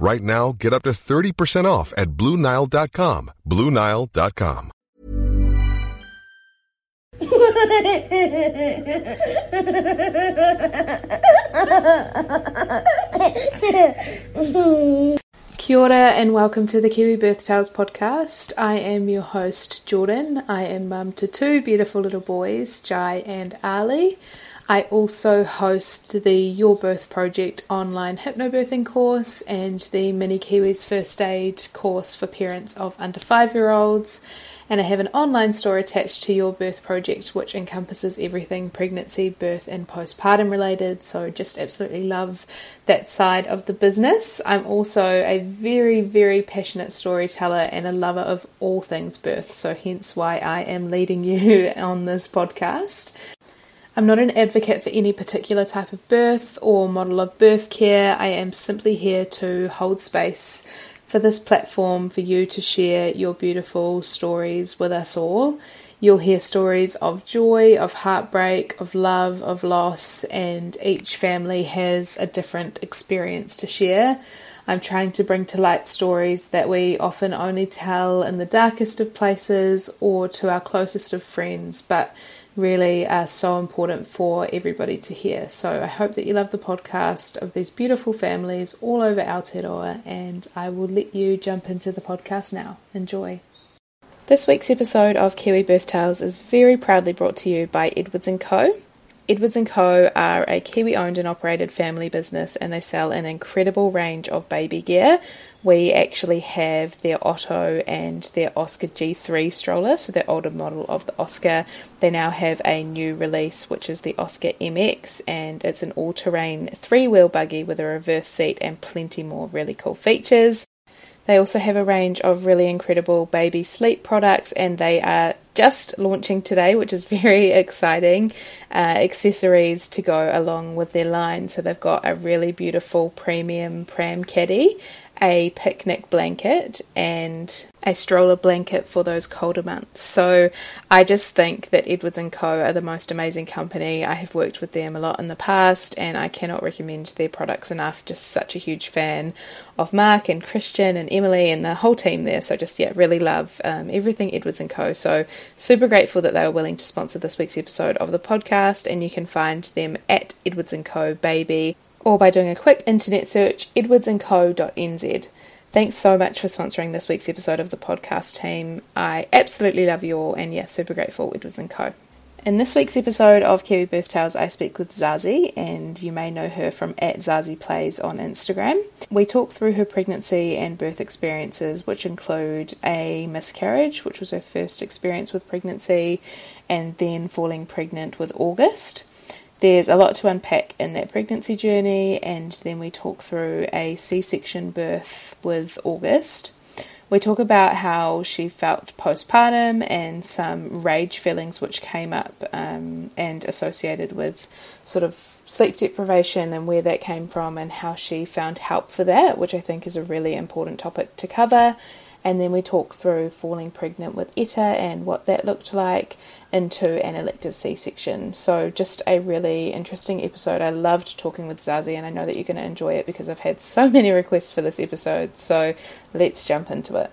Right now, get up to 30% off at BlueNile.com. BlueNile.com. Kia ora and welcome to the Kiwi Birth Tales podcast. I am your host, Jordan. I am mum to two beautiful little boys, Jai and Ali. I also host the Your Birth Project online hypnobirthing course and the Mini Kiwis First Aid course for parents of under five year olds and I have an online store attached to Your Birth Project, which encompasses everything pregnancy, birth, and postpartum related. So, just absolutely love that side of the business. I'm also a very, very passionate storyteller and a lover of all things birth, so hence why I am leading you on this podcast. I'm not an advocate for any particular type of birth or model of birth care. I am simply here to hold space for this platform for you to share your beautiful stories with us all. You'll hear stories of joy, of heartbreak, of love, of loss, and each family has a different experience to share. I'm trying to bring to light stories that we often only tell in the darkest of places or to our closest of friends, but really are so important for everybody to hear. So I hope that you love the podcast of these beautiful families all over Aotearoa, and I will let you jump into the podcast now. Enjoy. This week's episode of Kiwi Birth Tales is very proudly brought to you by Edwards & Co. Edwards & Co are a Kiwi owned and operated family business and they sell an incredible range of baby gear. We actually have their Otto and their Oscar G3 stroller, so their older model of the Oscar. They now have a new release which is the Oscar MX and it's an all-terrain three-wheel buggy with a reverse seat and plenty more really cool features. They also have a range of really incredible baby sleep products, and they are just launching today, which is very exciting. Uh, accessories to go along with their line. So they've got a really beautiful premium pram caddy, a picnic blanket, and a stroller blanket for those colder months. So I just think that Edwards and Co are the most amazing company. I have worked with them a lot in the past and I cannot recommend their products enough. Just such a huge fan of Mark and Christian and Emily and the whole team there. So just yeah, really love um, everything Edwards and Co. So super grateful that they were willing to sponsor this week's episode of the podcast and you can find them at Edwards and Co baby or by doing a quick internet search edwardsandco.nz. Thanks so much for sponsoring this week's episode of the podcast team. I absolutely love you all, and yeah, super grateful Edwards and Co. In this week's episode of Kiwi Birth Tales, I speak with Zazi, and you may know her from at Zazi Plays on Instagram. We talk through her pregnancy and birth experiences, which include a miscarriage, which was her first experience with pregnancy, and then falling pregnant with August. There's a lot to unpack in that pregnancy journey, and then we talk through a C section birth with August. We talk about how she felt postpartum and some rage feelings which came up um, and associated with sort of sleep deprivation and where that came from, and how she found help for that, which I think is a really important topic to cover and then we talk through falling pregnant with Etta and what that looked like into an elective C section. So, just a really interesting episode. I loved talking with Zazi, and I know that you're going to enjoy it because I've had so many requests for this episode. So, let's jump into it.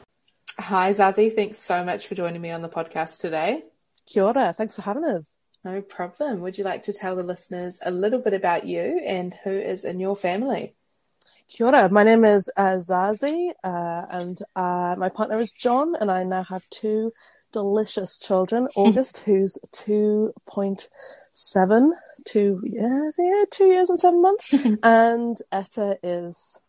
Hi, Zazi. Thanks so much for joining me on the podcast today. Kia ora. Thanks for having us. No problem. Would you like to tell the listeners a little bit about you and who is in your family? Kia ora. My name is uh, Zazi, uh, and uh, my partner is John, and I now have two delicious children. August, who's 2.7, two years, yeah, two years and seven months, and Etta is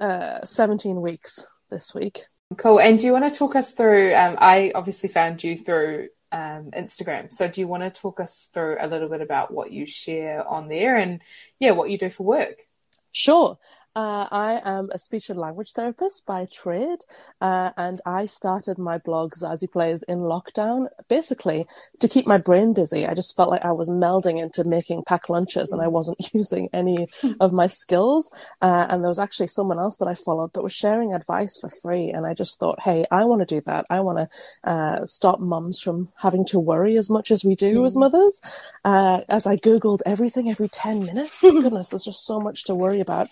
uh, 17 weeks this week. Cool. And do you want to talk us through? Um, I obviously found you through um, Instagram. So do you want to talk us through a little bit about what you share on there and, yeah, what you do for work? Sure. Uh, I am a speech and language therapist by trade, uh, and I started my blog Zazi Plays in lockdown, basically to keep my brain busy. I just felt like I was melding into making packed lunches, and I wasn't using any of my skills. Uh, and there was actually someone else that I followed that was sharing advice for free, and I just thought, hey, I want to do that. I want to uh, stop mums from having to worry as much as we do mm. as mothers. Uh, as I googled everything every ten minutes, goodness, there's just so much to worry about.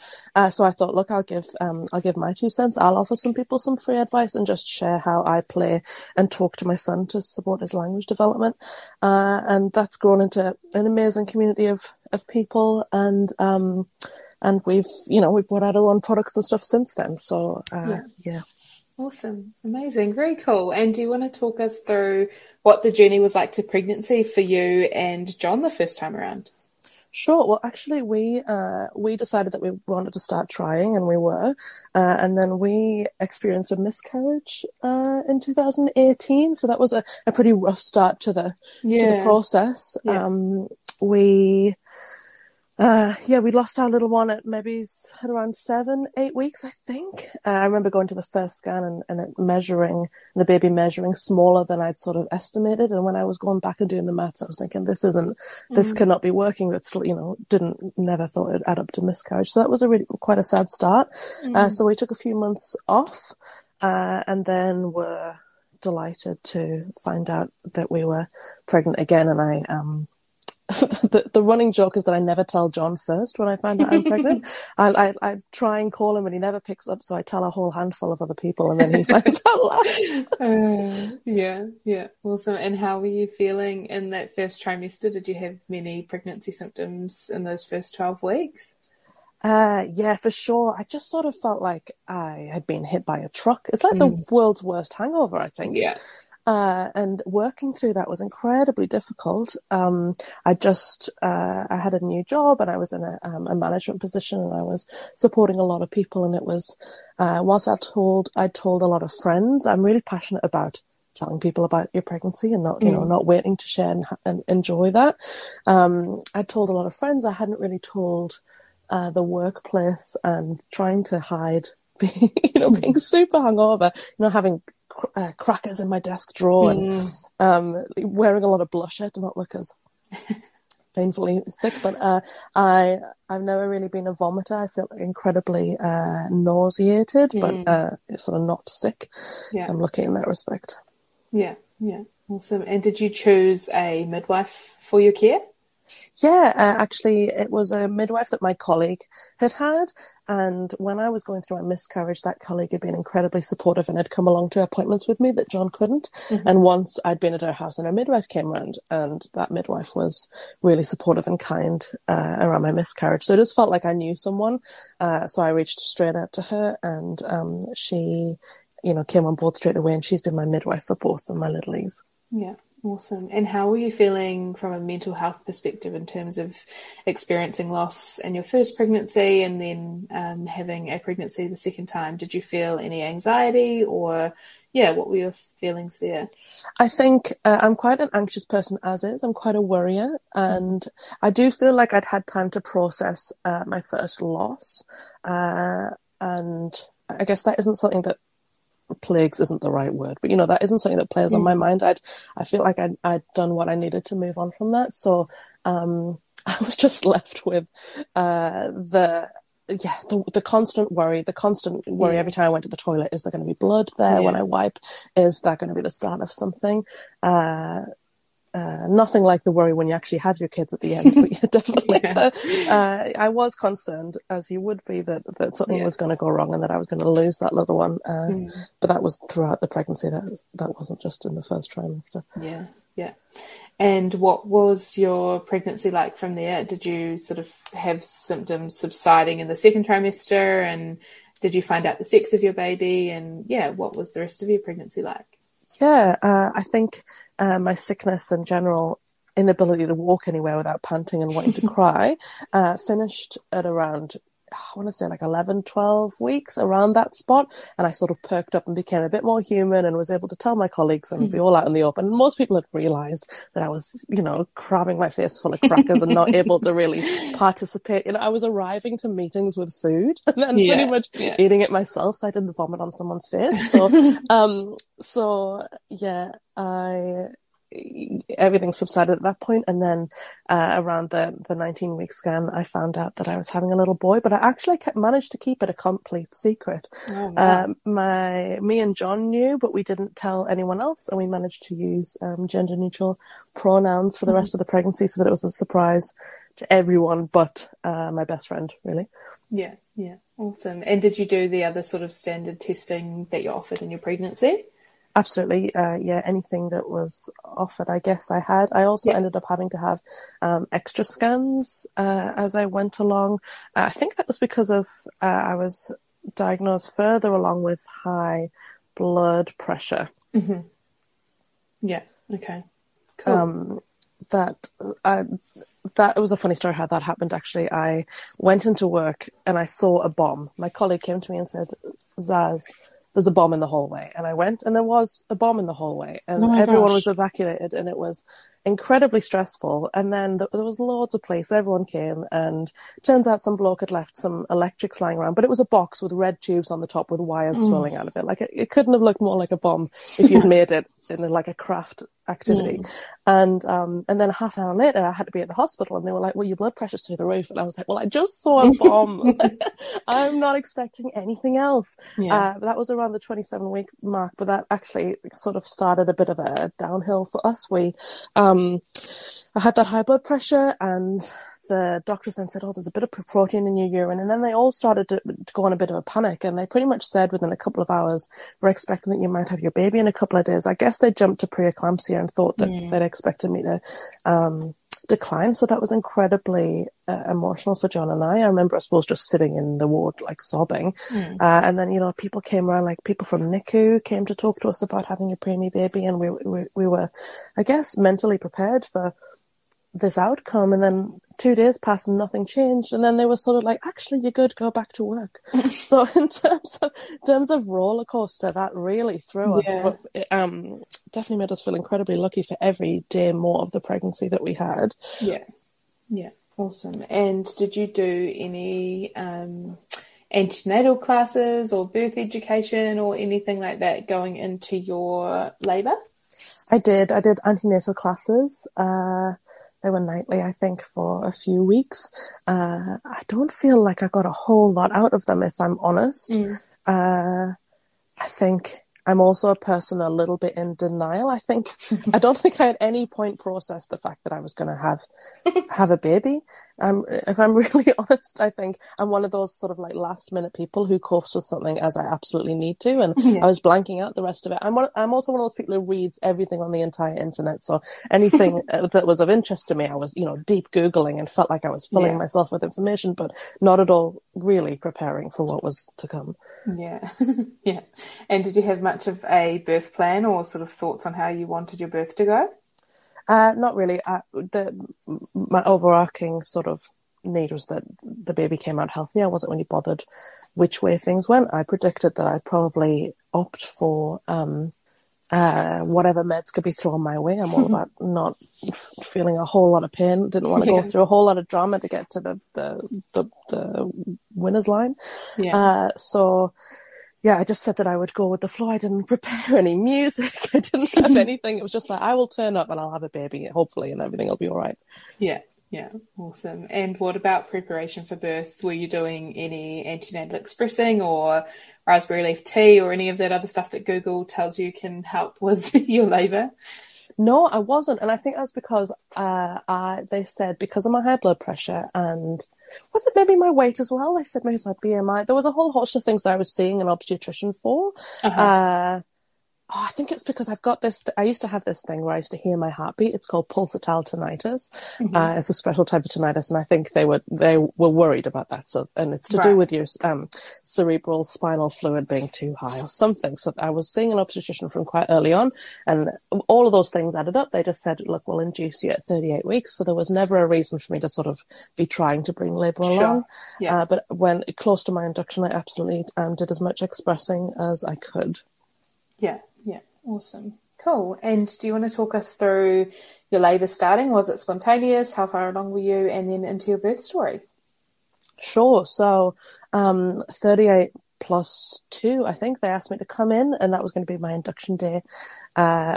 So I thought, look, I'll give um, I'll give my two cents. I'll offer some people some free advice and just share how I play and talk to my son to support his language development. Uh, and that's grown into an amazing community of of people and. Um, and we've, you know, we've brought out our own products and stuff since then. So, uh, yeah. yeah. Awesome. Amazing. Very cool. And do you want to talk us through what the journey was like to pregnancy for you and John the first time around? Sure. Well, actually, we uh, we decided that we wanted to start trying, and we were, uh, and then we experienced a miscarriage uh, in 2018. So that was a, a pretty rough start to the yeah. to the process. Yeah. Um, we uh, yeah, we lost our little one at maybe at around seven, eight weeks, I think. Uh, I remember going to the first scan and, and it measuring the baby measuring smaller than I'd sort of estimated. And when I was going back and doing the maths, I was thinking, this isn't, this mm. cannot be working. It's, you know, didn't, never thought it'd add up to miscarriage. So that was a really, quite a sad start. Mm. Uh, so we took a few months off, uh, and then were delighted to find out that we were pregnant again. And I, um, the, the running joke is that I never tell John first when I find out I'm pregnant. I, I, I, try and call him and he never picks up, so I tell a whole handful of other people and then he finds out last. Uh, yeah, yeah, awesome. And how were you feeling in that first trimester? Did you have many pregnancy symptoms in those first 12 weeks? Uh, yeah, for sure. I just sort of felt like I had been hit by a truck. It's like mm. the world's worst hangover, I think. Yeah. Uh, and working through that was incredibly difficult. Um, I just uh, I had a new job and I was in a, um, a, management position and I was supporting a lot of people. And it was uh, whilst I told I told a lot of friends, I'm really passionate about telling people about your pregnancy and not you mm. know not waiting to share and, and enjoy that. Um, I told a lot of friends. I hadn't really told uh, the workplace and trying to hide being, you know, being super hungover, you know, having uh, crackers in my desk drawer mm. and um, wearing a lot of blusher to not look as painfully sick. But uh, I I've never really been a vomiter. I feel incredibly uh, nauseated, mm. but uh, sort of not sick. Yeah. I'm lucky in that respect. Yeah, yeah, awesome. And did you choose a midwife for your care? Yeah, uh, actually, it was a midwife that my colleague had had. And when I was going through a miscarriage, that colleague had been incredibly supportive and had come along to appointments with me that John couldn't. Mm-hmm. And once I'd been at her house and a midwife came round, and that midwife was really supportive and kind uh, around my miscarriage. So it just felt like I knew someone. Uh, so I reached straight out to her, and um, she, you know, came on board straight away. And she's been my midwife for both of my littlies. Yeah. Awesome. And how were you feeling from a mental health perspective in terms of experiencing loss in your first pregnancy and then um, having a pregnancy the second time? Did you feel any anxiety or, yeah, what were your feelings there? I think uh, I'm quite an anxious person as is. I'm quite a worrier. And I do feel like I'd had time to process uh, my first loss. Uh, and I guess that isn't something that plagues isn't the right word, but you know, that isn't something that plays mm. on my mm. mind. I'd, I feel like I'd, I'd done what I needed to move on from that. So, um, I was just left with, uh, the, yeah, the, the constant worry, the constant worry yeah. every time I went to the toilet. Is there going to be blood there yeah. when I wipe? Is that going to be the start of something? Uh, uh, nothing like the worry when you actually have your kids at the end. But yeah, definitely, yeah. Uh, I was concerned, as you would be, that that something yeah. was going to go wrong and that I was going to lose that little one. Uh, mm. But that was throughout the pregnancy. That was, that wasn't just in the first trimester. Yeah, yeah. And what was your pregnancy like from there? Did you sort of have symptoms subsiding in the second trimester? And did you find out the sex of your baby? And yeah, what was the rest of your pregnancy like? Yeah, uh, I think uh, my sickness and general inability to walk anywhere without panting and wanting to cry uh, finished at around I want to say like 11, 12 weeks around that spot. And I sort of perked up and became a bit more human and was able to tell my colleagues and be all out in the open. And most people had realized that I was, you know, cramming my face full of crackers and not able to really participate. You know, I was arriving to meetings with food and then Yeah, pretty much yeah. eating it myself so I didn't vomit on someone's face. So, um, so yeah, I, everything subsided at that point and then uh, around the, the 19 week scan i found out that i was having a little boy but i actually kept, managed to keep it a complete secret Oh, wow. um, my me and john knew but we didn't tell anyone else and we managed to use um, gender neutral pronouns for the rest of the pregnancy so that it was a surprise to everyone but uh, my best friend really yeah, yeah, awesome. And did you do the other sort of standard testing that you offered in your pregnancy? Absolutely, uh, yeah. Anything that was offered, I guess I had. I also Yeah. ended up having to have um, extra scans uh, as I went along. Uh, I think that was because of uh, I was diagnosed further along with high blood pressure. Yeah. Okay. Cool. Um, that I, that was a funny story how that happened. Actually, I went into work and I saw a bomb. My colleague came to me and said, "Zaz." There's a bomb in the hallway, and I went, and there was a bomb in the hallway, and Oh everyone gosh. was evacuated, and it was incredibly stressful. And then th- there was loads of police. Everyone came, and turns out some bloke had left some electrics lying around, but it was a box with red tubes on the top with wires mm. swirling out of it. Like it, it couldn't have looked more like a bomb if you'd made it in like a craft activity. And um, and then half an hour later, I had to be at the hospital, and they were like, "Well, your blood pressure's through the roof." And I was like, "Well, I just saw a bomb. I'm not expecting anything else." Yeah. Uh, that was around the 27 week mark, but that actually sort of started a bit of a downhill for us. We, um, I had that high blood pressure, and the doctors then said, "Oh, there's a bit of protein in your urine," and then they all started to, to go on a bit of a panic, and they pretty much said within a couple of hours, "We're expecting that you might have your baby in a couple of days." I guess they jumped to preeclampsia and thought that they'd expected me to. Um, decline. So that was incredibly uh, emotional for john and i. I remember i suppose just sitting in the ward like sobbing. Uh, and then you know people came around like people from nicu came to talk to us about having a preemie baby. And we, we we were i guess mentally prepared for this outcome. And then two days passed and nothing changed and then they were sort of like actually you're good go back to work so in terms of in terms of roller coaster that really threw us Yeah. but it, um definitely made us feel incredibly lucky for every day more of the pregnancy that we had Yeah. Yeah. Awesome. And did you do any um, antenatal classes or birth education or anything like that going into your labour? I did. I did antenatal classes. Uh, they were nightly, I think, for a few weeks. Uh, I don't feel like I got a whole lot out of them, if I'm honest. Uh, I think I'm also a person a little bit in denial. I think I don't think I at any point processed the fact that I was going to have have a baby. Um, if I'm really honest, I think I'm one of those sort of like last minute people who copes with something as I absolutely need to, and I was blanking out the rest of it. I'm one, I'm also one of those people who reads everything on the entire internet. So anything uh, that was of interest to me, I was you know deep googling and felt like I was filling Yeah. myself with information, but not at all really preparing for what was to come. Yeah. yeah. And did you have much of a birth plan or sort of thoughts on how you wanted your birth to go? Uh, not really. Uh, the my overarching sort of need was that the baby came out healthy. I wasn't really bothered which way things went. I predicted that I'd probably opt for um, uh, whatever meds could be thrown my way. I'm all about not f- feeling a whole lot of pain. Didn't want to Yeah. go through a whole lot of drama to get to the the the, the winners line. Yeah. Uh, so yeah, I just said that I would go with the flow. I didn't prepare any music. I didn't have anything. It was just like I will turn up and I'll have a baby, hopefully, and everything will be all right. Yeah, yeah, awesome. And what about preparation for birth? Were you doing any antenatal expressing or raspberry leaf tea or any of that other stuff that Google tells you can help with your labour? No, I wasn't, and I think that's because uh, I, they said because of my high blood pressure and was it maybe my weight as well? They said maybe it's my BMI. There was a whole host of things that I was seeing an obstetrician for. Uh-huh. Uh, Oh, I think it's because I've got this. I used to have this thing where I used to hear my heartbeat. It's called pulsatile tinnitus. Mm-hmm. Uh, it's a special type of tinnitus, and I think they were they were worried about that. So, and it's to right. do with your um, cerebral spinal fluid being too high or something. So, I was seeing an obstetrician from quite early on, and all of those things added up. They just said, "Look, we'll induce you at 38 weeks." So there was never a reason for me to sort of be trying to bring labour sure. along. Yeah. Uh, but when close to my induction, I absolutely um, did as much expressing as I could. Yeah. Awesome. Cool. And do you want to talk us through your labour starting? Was it spontaneous? How far along were you? And then into your birth story? Sure. So, um, 38 plus two, I think they asked me to come in, and that was going to be my induction day, uh,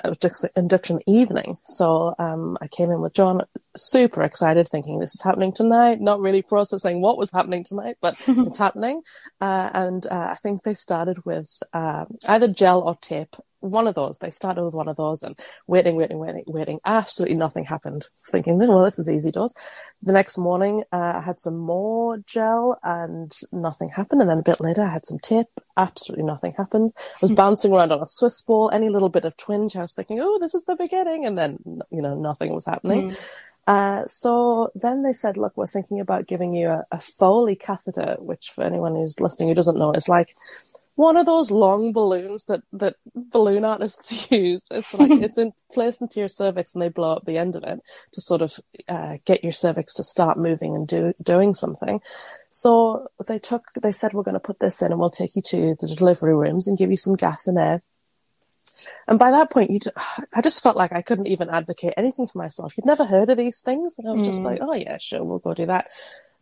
induction evening. So um, I came in with John, super excited, thinking this is happening tonight. Not really processing what was happening tonight, but it's happening. Uh, and uh, I think they started with uh, either gel or tape one of those. They started with one of those and waiting, waiting, waiting, waiting. Absolutely nothing happened. Thinking, well, this is easy does. The next morning, uh, I had some more gel and nothing happened. And then a bit later, I had some tape. Absolutely nothing happened. I was hmm. bouncing around on a Swiss ball. Any little bit of twinge, I was thinking, oh, this is the beginning. And then, you know, nothing was happening. Mm. Uh, so then they said, look, we're thinking about giving you a, a Foley catheter, which for anyone who's listening who doesn't know, is like one of those long balloons that, that balloon artists use. It's like it's in, placed into your cervix and they blow up the end of it to sort of uh, get your cervix to start moving and do, doing something. So they took, they said, we're going to put this in and we'll take you to the delivery rooms and give you some gas and air. And by that point, you, I just felt like I couldn't even advocate anything for myself. You'd never heard of these things, and I was mm. just like, "Oh yeah, sure, we'll go do that."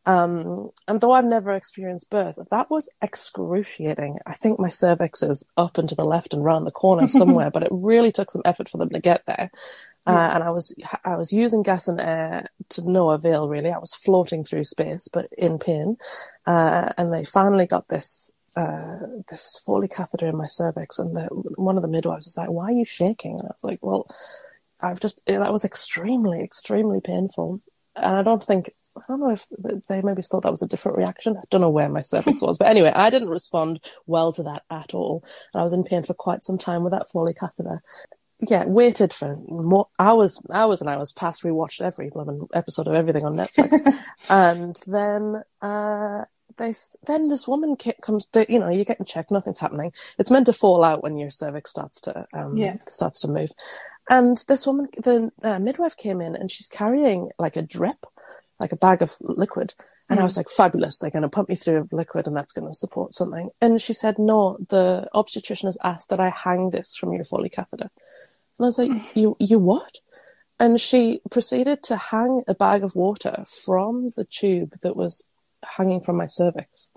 Um, and though I've never experienced birth, that was excruciating. I think my cervix is up and to the left and round the corner somewhere, but it really took some effort for them to get there. Uh, and I was I was using gas and air to no avail. Really, I was floating through space, but in pain. Uh, and they finally got this uh, this Foley catheter in my cervix, and the, one of the midwives was like, "Why are you shaking?" And I was like, "Well." I've just that was extremely, extremely painful and I don't think I don't know if they maybe thought that was a different reaction. I don't know where my cervix was, but anyway, I didn't respond well to that at all, and I was in pain for quite some time with that Foley catheter. Yeah, waited for more hours, hours and hours past. We watched every episode of everything on Netflix, and then uh, they then this woman comes. They, you know, you're getting checked, nothing's happening. It's meant to fall out when your cervix starts to um, yeah. starts to move. And this woman, the uh, midwife, came in and she's carrying like a drip, like a bag of liquid. And mm. I was like, fabulous! They're going to pump me through liquid, and that's going to support something. And she said, no, the obstetrician has asked that I hang this from your Foley catheter. And I was like, you you what? And she proceeded to hang a bag of water from the tube that was hanging from my cervix.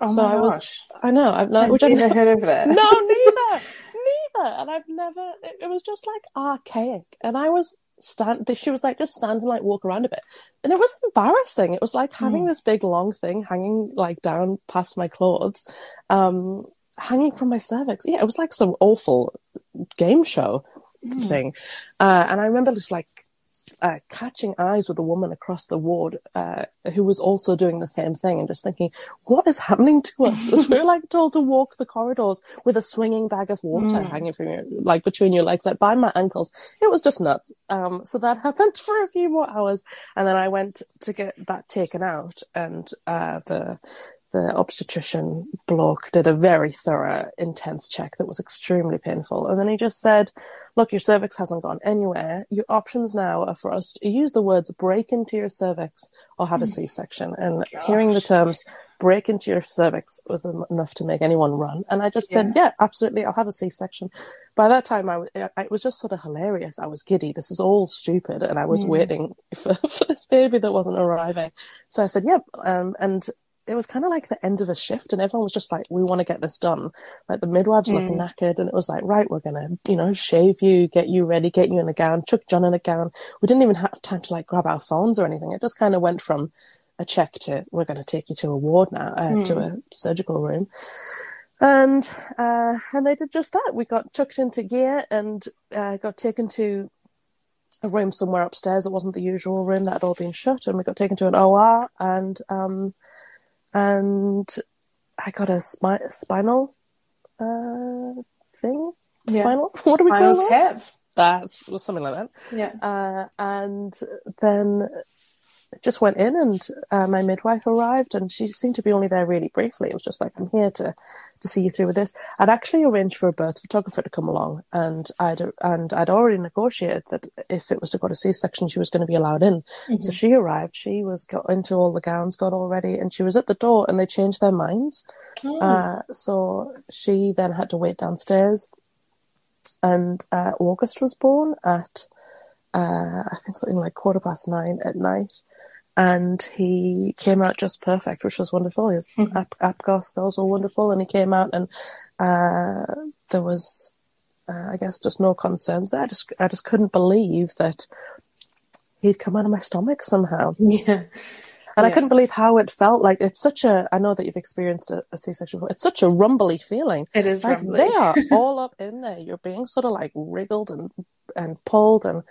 Oh so my I was, gosh. I know, I've not, which I've never heard of it. No, neither, neither. And I've never, it, it was just like archaic. And I was stand, she was like, just stand and like walk around a bit. And it was embarrassing. It was like having mm. this big long thing hanging like down past my clothes, um, hanging from my cervix. Yeah, it was like some awful game show mm. thing. Uh, and I remember just like uh, catching eyes with a woman across the ward uh, who was also doing the same thing and just thinking, what is happening to us? As we're like told to walk the corridors with a swinging bag of water mm. hanging from your, like between your legs, like by my ankles. It was just nuts. Um, so that happened for a few more hours. And then I went to get that taken out and, uh, the, the obstetrician bloke did a very thorough, intense check that was extremely painful. And then he just said, look, your cervix hasn't gone anywhere. Your options now are for us to use the words break into your cervix or have a hmm. C-section. And Gosh. hearing the terms break into your cervix was enough to make anyone run. And I just yeah. said, yeah, absolutely. I'll have a C-section. By that time, I, I, it was just sort of hilarious. I was giddy. This is all stupid. And I was mm. waiting for, for, this baby that wasn't arriving. So I said, yep. Yeah. Um, and it was kind of like the end of a shift and everyone was just like, we want to get this done. Like the midwives mm. looking knackered and it was like, right, we're going to, you know, shave you, get you ready, get you in a gown, chuck John in a gown. We didn't even have time to like grab our phones or anything. It just kind of went from a check to, we're going to take you to a ward now, uh, mm. to a surgical room. And, uh, and they did just that. We got tucked into gear and, uh, got taken to a room somewhere upstairs. It wasn't the usual room that had all been shut and we got taken to an OR and, um, and I got a spi- spinal uh, thing Yeah. spinal. What do we Spinal call tap. That's was something like that. Yeah. Uh, and then just went in, and uh, my midwife arrived, and she seemed to be only there really briefly. It was just like, "I'm here to to see you through with this." I'd actually arranged for a birth photographer to come along, and I'd and I'd already negotiated that if it was to go to C-section, she was going to be allowed in. So she arrived. She was got into all the gowns, got all ready, and she was at the door, and they changed their minds. Uh, so she then had to wait downstairs, and uh, August was born at uh, I think something like quarter past nine at night, and he came out just perfect, which was wonderful. His ap- APGAR scores were wonderful, and he came out, and uh, there was, uh, I guess, just no concerns there. I just, I just couldn't believe that he'd come out of my stomach somehow. Yeah. And I couldn't believe how it felt. Like it's such a. I know that you've experienced a, a C-section before. It's such a rumbly feeling. It is like rumbly. they are all up in there. You're being sort of like wriggled and and pulled and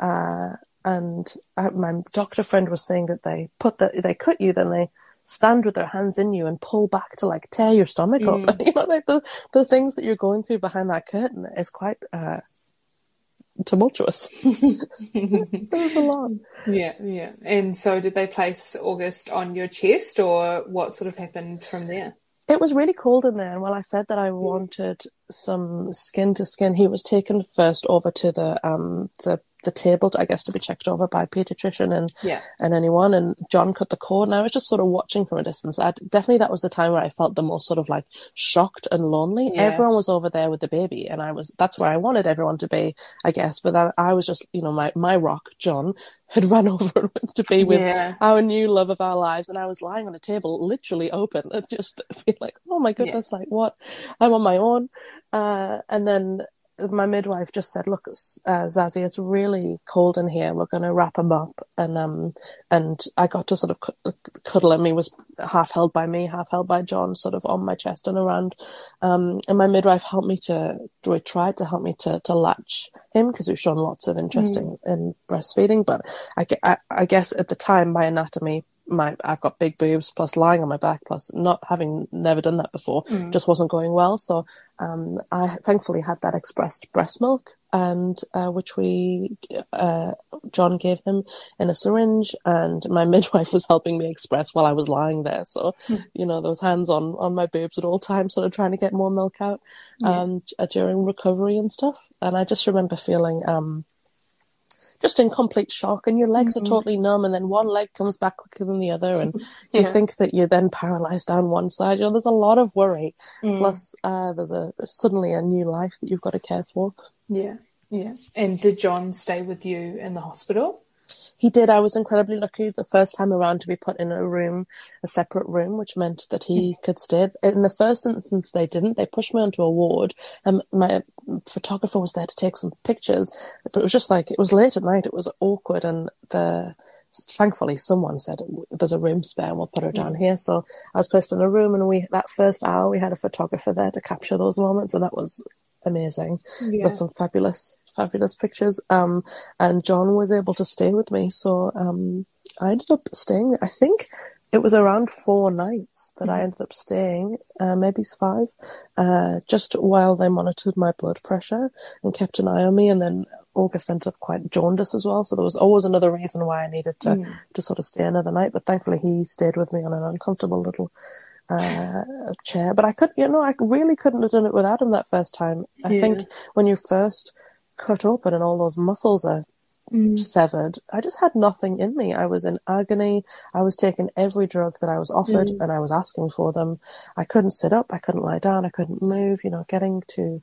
uh, and uh, my doctor friend was saying that they put the they cut you, then they stand with their hands in you and pull back to like tear your stomach Mm. up. you know, like the the things that you're going through behind that curtain is quite uh, tumultuous. it was a lot. Yeah, yeah. And so did they place August on your chest or what sort of happened from there? It was really cold in there, and while I said that I wanted some skin to skin, he was taken first over to the um the the table, I guess, to be checked over by a pediatrician and Yeah. and anyone. And John cut the cord, and I was just sort of watching from a distance. I definitely that was the time where I felt the most sort of like shocked and lonely. Yeah. Everyone was over there with the baby, and I was that's where I wanted everyone to be, I guess. But then I was just, you know, my my rock, John, had run over to be with Yeah. our new love of our lives, and I was lying on a table, literally open, and just feel like, oh my goodness, like what? I'm on my own. Uh, and then my midwife just said, "Look, uh, Zazi, it's really cold in here. We're going to wrap him up." And um, and I got to sort of cu- cuddle him. He was half held by me, half held by John, sort of on my chest and around. Um, and my midwife helped me to, or tried to help me to to latch him because we've shown lots of interest in, in breastfeeding. But I, I, I guess at the time, my anatomy my I've got big boobs plus lying on my back plus not having never done that before just wasn't going well. So um I thankfully had that expressed breast milk and uh, which we uh John gave him in a syringe and my midwife was helping me express while I was lying there. So you know those hands on on my boobs at all times sort of trying to get more milk out um during recovery and stuff. And I just remember feeling um just in complete shock and your legs are totally numb and then one leg comes back quicker than the other and you think that you're then paralyzed down one side. You know there's a lot of worry. Plus uh, there's a suddenly a new life that you've got to care for. Yeah, yeah. And did John stay with you in the hospital? He did. I was incredibly lucky the first time around to be put in a room a separate room which meant that he hmm. could stay. In the first instance they didn't. They pushed me onto a ward and my photographer was there to take some pictures but it was just like it was late at night. It was awkward and the thankfully someone said there's a room spare and we'll put her hmm. down here. So i was placed in a room and we that first hour we had a photographer there to capture those moments and that was amazing. Yeah. got some fabulous fabulous pictures um and john was able to stay with me so um i ended up staying i think it was around four nights that I ended up staying, uh, maybe five, uh, just while they monitored my blood pressure and kept an eye on me. And then August ended up quite jaundiced as well, so there was always another reason why I needed to to sort of stay another night. But thankfully, he stayed with me on an uncomfortable little uh, chair. But I could, you know, I really couldn't have done it without him that first time. I Yeah. think when you first cut open and all those muscles are mm. severed. I just had nothing in me. I was in agony. I was taking every drug that I was offered mm. and I was asking for them. I couldn't sit up. I couldn't lie down. I couldn't move. You know, getting to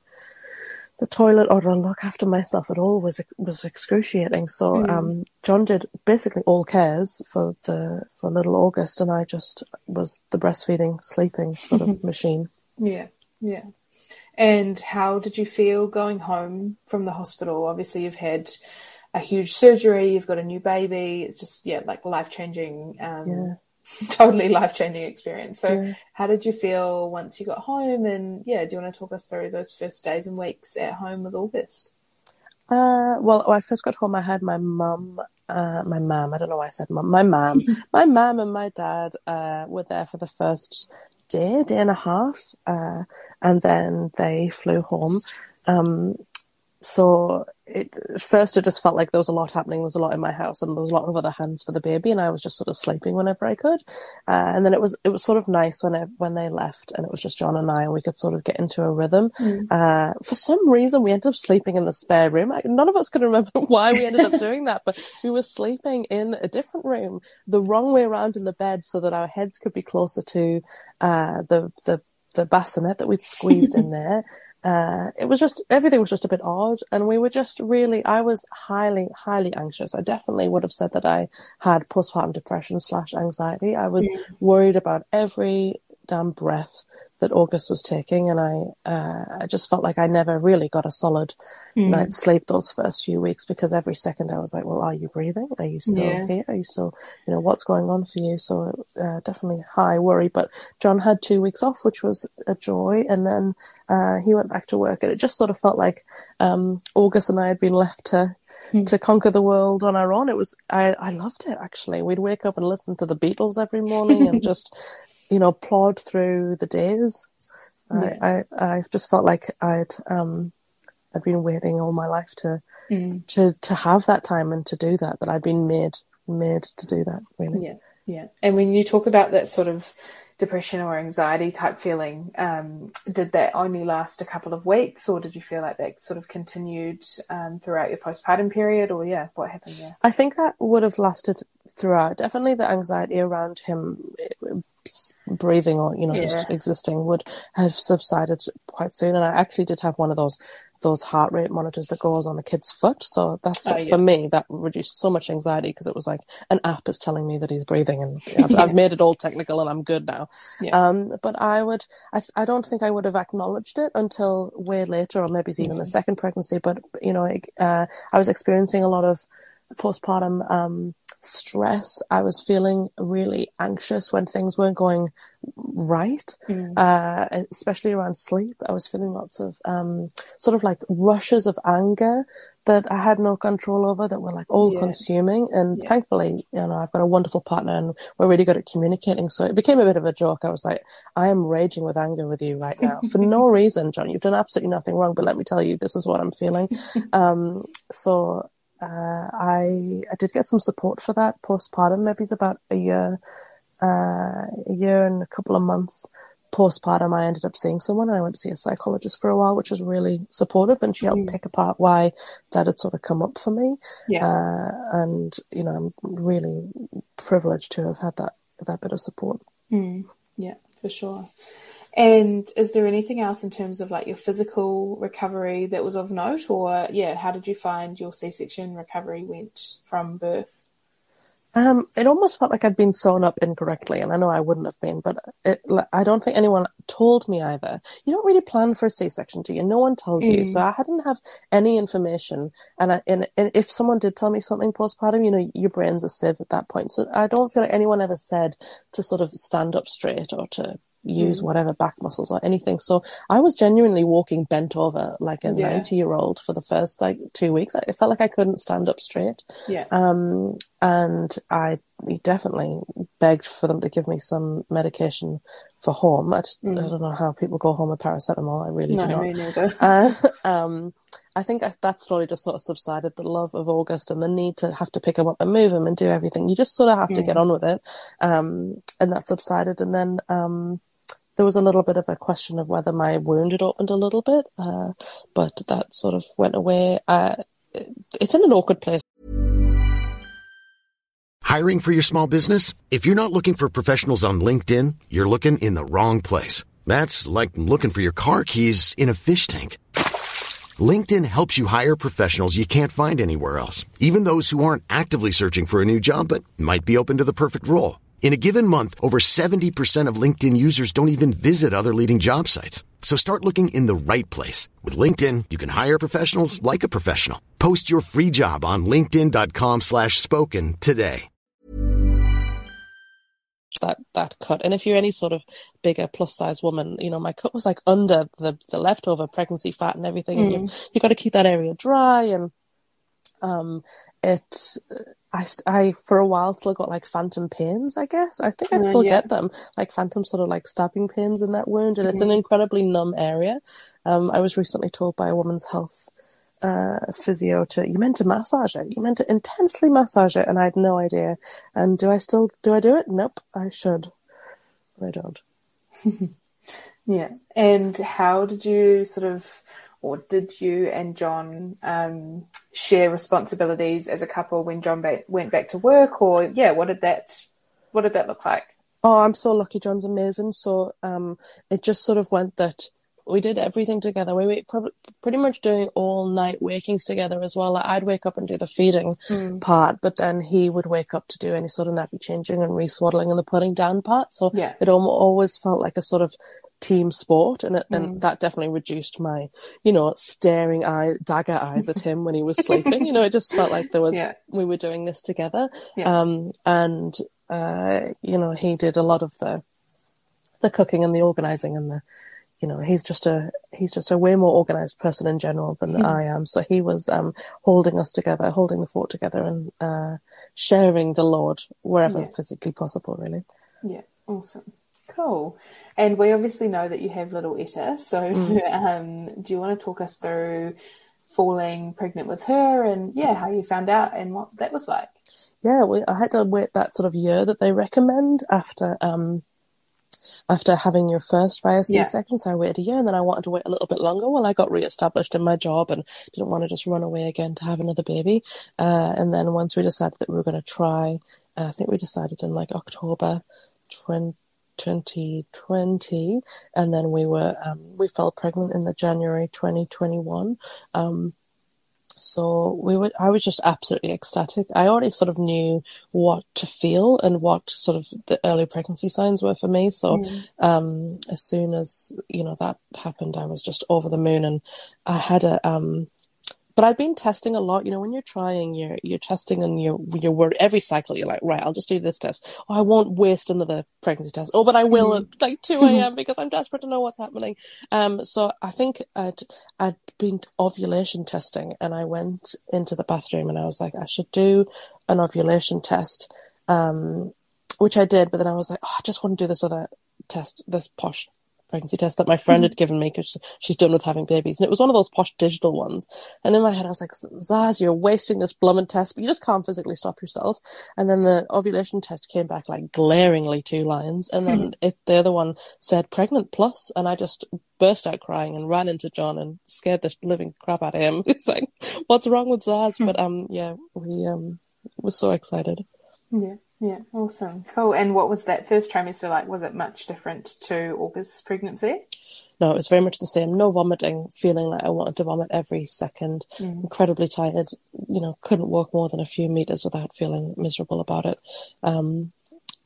the toilet or to look after myself at all was was excruciating. So mm. um, John did basically all cares for the for little August, and I just was the breastfeeding, sleeping sort of machine. Yeah, yeah. And how did you feel going home from the hospital? Obviously, you've had a huge surgery, you've got a new baby. It's just, yeah, like life changing, um, Yeah. totally life changing experience. So, Yeah. how did you feel once you got home? And yeah, do you want to talk us through those first days and weeks at home with August? Uh, well, when I first got home, I had my mum, uh, my mum, I don't know why I said mum, my mum, my mum and my dad, uh, were there for the first day, day and a half, uh, and then they flew home. Um, so it, at first it just felt like there was a lot happening. There was a lot in my house, and there was a lot of other hands for the baby, and I was just sort of sleeping whenever I could. Uh, and then it was it was sort of nice when I, when they left, and it was just John and I, and we could sort of get into a rhythm. Mm. Uh, for some reason, we ended up sleeping in the spare room. I, none of us can remember why we ended up doing that, but we were sleeping in a different room, the wrong way around in the bed, so that our heads could be closer to uh, the the the bassinet that we'd squeezed in there uh, it was just everything was just a bit odd, and we were just really. I was highly, highly anxious. I definitely would have said that I had postpartum depression slash anxiety. I was worried about every damn breath that August was taking, and I uh, I just felt like I never really got a solid mm. night's sleep those first few weeks because every second I was like, well, are you breathing? Are you still yeah. here? Are you still, you know, what's going on for you? So uh, definitely high worry. But John had two weeks off, which was a joy, and then uh, he went back to work, and it just sort of felt like um, August and I had been left to hmm. to conquer the world on our own. It was I, I loved it actually. We'd wake up and listen to the Beatles every morning and just you know, plod through the days. Yeah. I, I, I just felt like I'd, um, I'd been waiting all my life to, mm. to, to have that time and to do that, that I'd been made, made to do that really. Yeah. Yeah. And when you talk about that sort of depression or anxiety type feeling, um, did that only last a couple of weeks or did you feel like that sort of continued um, throughout your postpartum period or yeah, what happened there? I think that would have lasted throughout. Definitely the anxiety around him breathing or you know yeah. just existing would have subsided quite soon and i actually did have one of those those heart rate monitors that goes on the kid's foot so that's oh, yeah. for me that reduced so much anxiety because it was like an app is telling me that he's breathing and I've, yeah. I've made it all technical and i'm good now um, but i would I, I don't think i would have acknowledged it until way later or maybe even mm-hmm. the second pregnancy but you know uh, i was experiencing a lot of postpartum um, stress. I was feeling really anxious when things weren't going right, mm. uh, especially around sleep. I was feeling lots of um, sort of like rushes of anger that I had no control over that were like all yeah. consuming. And yeah. thankfully, you know, I've got a wonderful partner and we're really good at communicating. So it became a bit of a joke. I was like, I am raging with anger with you right now for no reason, John. You've done absolutely nothing wrong, but let me tell you, this is what I'm feeling. um, so uh, I I did get some support for that postpartum. Maybe it's about a year, uh, a year and a couple of months postpartum. I ended up seeing someone, and I went to see a psychologist for a while, which was really supportive, and she helped mm. pick apart why that had sort of come up for me. Yeah. Uh, and you know, I'm really privileged to have had that that bit of support. Mm. Yeah, for sure. And is there anything else in terms of like your physical recovery that was of note, or yeah, how did you find your C-section recovery went from birth? Um, it almost felt like I'd been sewn up incorrectly, and I know I wouldn't have been, but it, I don't think anyone told me either. You don't really plan for a C-section, do you? No one tells mm. you, so I didn't have any information. And, I, and, and if someone did tell me something postpartum, you know, your brain's a sieve at that point. So I don't feel like anyone ever said to sort of stand up straight or to use mm. whatever back muscles or anything. So I was genuinely walking bent over like a 90 year old for the first like two weeks. It felt like I couldn't stand up straight. Yeah. Um, and I definitely begged for them to give me some medication for home. I, just, mm. I don't know how people go home with paracetamol. I really no, do not. Me neither. Uh, um, I think that slowly just sort of subsided the love of August and the need to have to pick him up and move him and do everything. You just sort of have mm. to get mm. on with it. Um, and that subsided. And then, um, there was a little bit of a question of whether my wound had opened a little bit, uh, but that sort of went away. Uh, it's in an awkward place. Hiring for your small business? If you're not looking for professionals on LinkedIn, you're looking in the wrong place. That's like looking for your car keys in a fish tank. LinkedIn helps you hire professionals you can't find anywhere else, even those who aren't actively searching for a new job but might be open to the perfect role. In a given month, over 70% of LinkedIn users don't even visit other leading job sites. So start looking in the right place. With LinkedIn, you can hire professionals like a professional. Post your free job on linkedin.com slash spoken today. That, that cut. And if you're any sort of bigger plus size woman, you know, my cut was like under the, the leftover pregnancy fat and everything. Mm. And you've, you've got to keep that area dry and um, it I, I for a while still got like phantom pains i guess. I think i Uh, still yeah. get them. Like phantom sort of like stabbing pains in that wound and it's an incredibly numb area. Um, i was recently told by a woman's health uh, physio to you meant to massage it. You meant to intensely massage it and i had no idea. And do i still do i do it? Nope i should. But i don't. Yeah. And how did you sort of, or did you and John um, share responsibilities as a couple when John ba- went back to work, or yeah, what did that, what did that look like? Oh, I'm so lucky. John's amazing. So um, it just sort of went that we did everything together. We were pretty much doing all night wakings together as well. Like, I'd wake up and do the feeding part, but then he would wake up to do any sort of nappy changing and reswaddling and the putting down part. So Yeah. it al- always felt like a sort of team sport, and it, and that definitely reduced my, you know, staring eye, dagger eyes at him when he was sleeping. you know, it just felt like there was Yeah. we were doing this together. Yeah. Um, and uh, you know, he did a lot of the the cooking and the organizing and the you know he's just a he's just a way more organized person in general than I am so he was um holding us together holding the fort together and uh sharing the load wherever Yeah. physically possible really Yeah, awesome. Cool. And we obviously know that you have little Etta. So, um, do you want to talk us through falling pregnant with her and, yeah, how you found out and what that was like? yeah we, I had to wait that sort of year that they recommend after um after having your first via C-section, so I waited a year, and then I wanted to wait a little bit longer while I got re-established in my job, and didn't want to just run away again to have another baby. Uh, and then once we decided that we were going to try, uh, I think we decided in like October 20, 2020, and then we were um, we fell pregnant in the January 2021. Um, so we were, I was just absolutely ecstatic. I already sort of knew what to feel and what sort of the early pregnancy signs were for me. So, um, as soon as, you know, that happened, I was just over the moon and I had a, um, but I'd been testing a lot. You know, when you're trying, you're you're testing and you're you're worried every cycle. You're like, right, I'll just do this test. Oh, I won't waste another pregnancy test. Oh, but I will at like two a.m. because I'm desperate to know what's happening. Um, so I think I'd I'd been ovulation testing, and I went into the bathroom and I was like, I should do an ovulation test. Um, which I did, but then I was like, oh, I just want to do this other test, this posh pregnancy test that my friend had given me because she's done with having babies. And it was one of those posh digital ones. And in my head, I was like, Zaz, you're wasting this blooming test, but you just can't physically stop yourself. And then the ovulation test came back like glaringly two lines. And then it, the other one said pregnant plus, And I just burst out crying and ran into John and scared the living crap out of him. It's like, what's wrong with Zaz? But, um, yeah, we, um, were so excited. Yeah, yeah, awesome. Cool. And what was that first trimester like? Was it much different to August's pregnancy? No, it was very much the same. No vomiting, feeling like I wanted to vomit every second. Incredibly tired. You know, couldn't walk more than a few meters without feeling miserable about it. Um,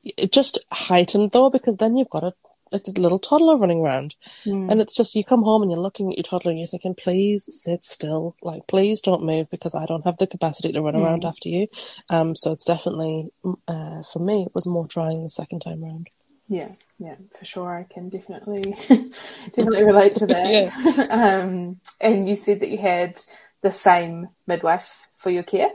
it just heightened though, because then you've got a, a little toddler running around, and it's just you come home and you're looking at your toddler and you're thinking, please sit still, like please don't move because I don't have the capacity to run around after you. Um, so it's definitely uh, for me it was more trying the second time round. Yeah, yeah, for sure. I can definitely definitely relate to that. um, and you said that you had the same midwife for your care.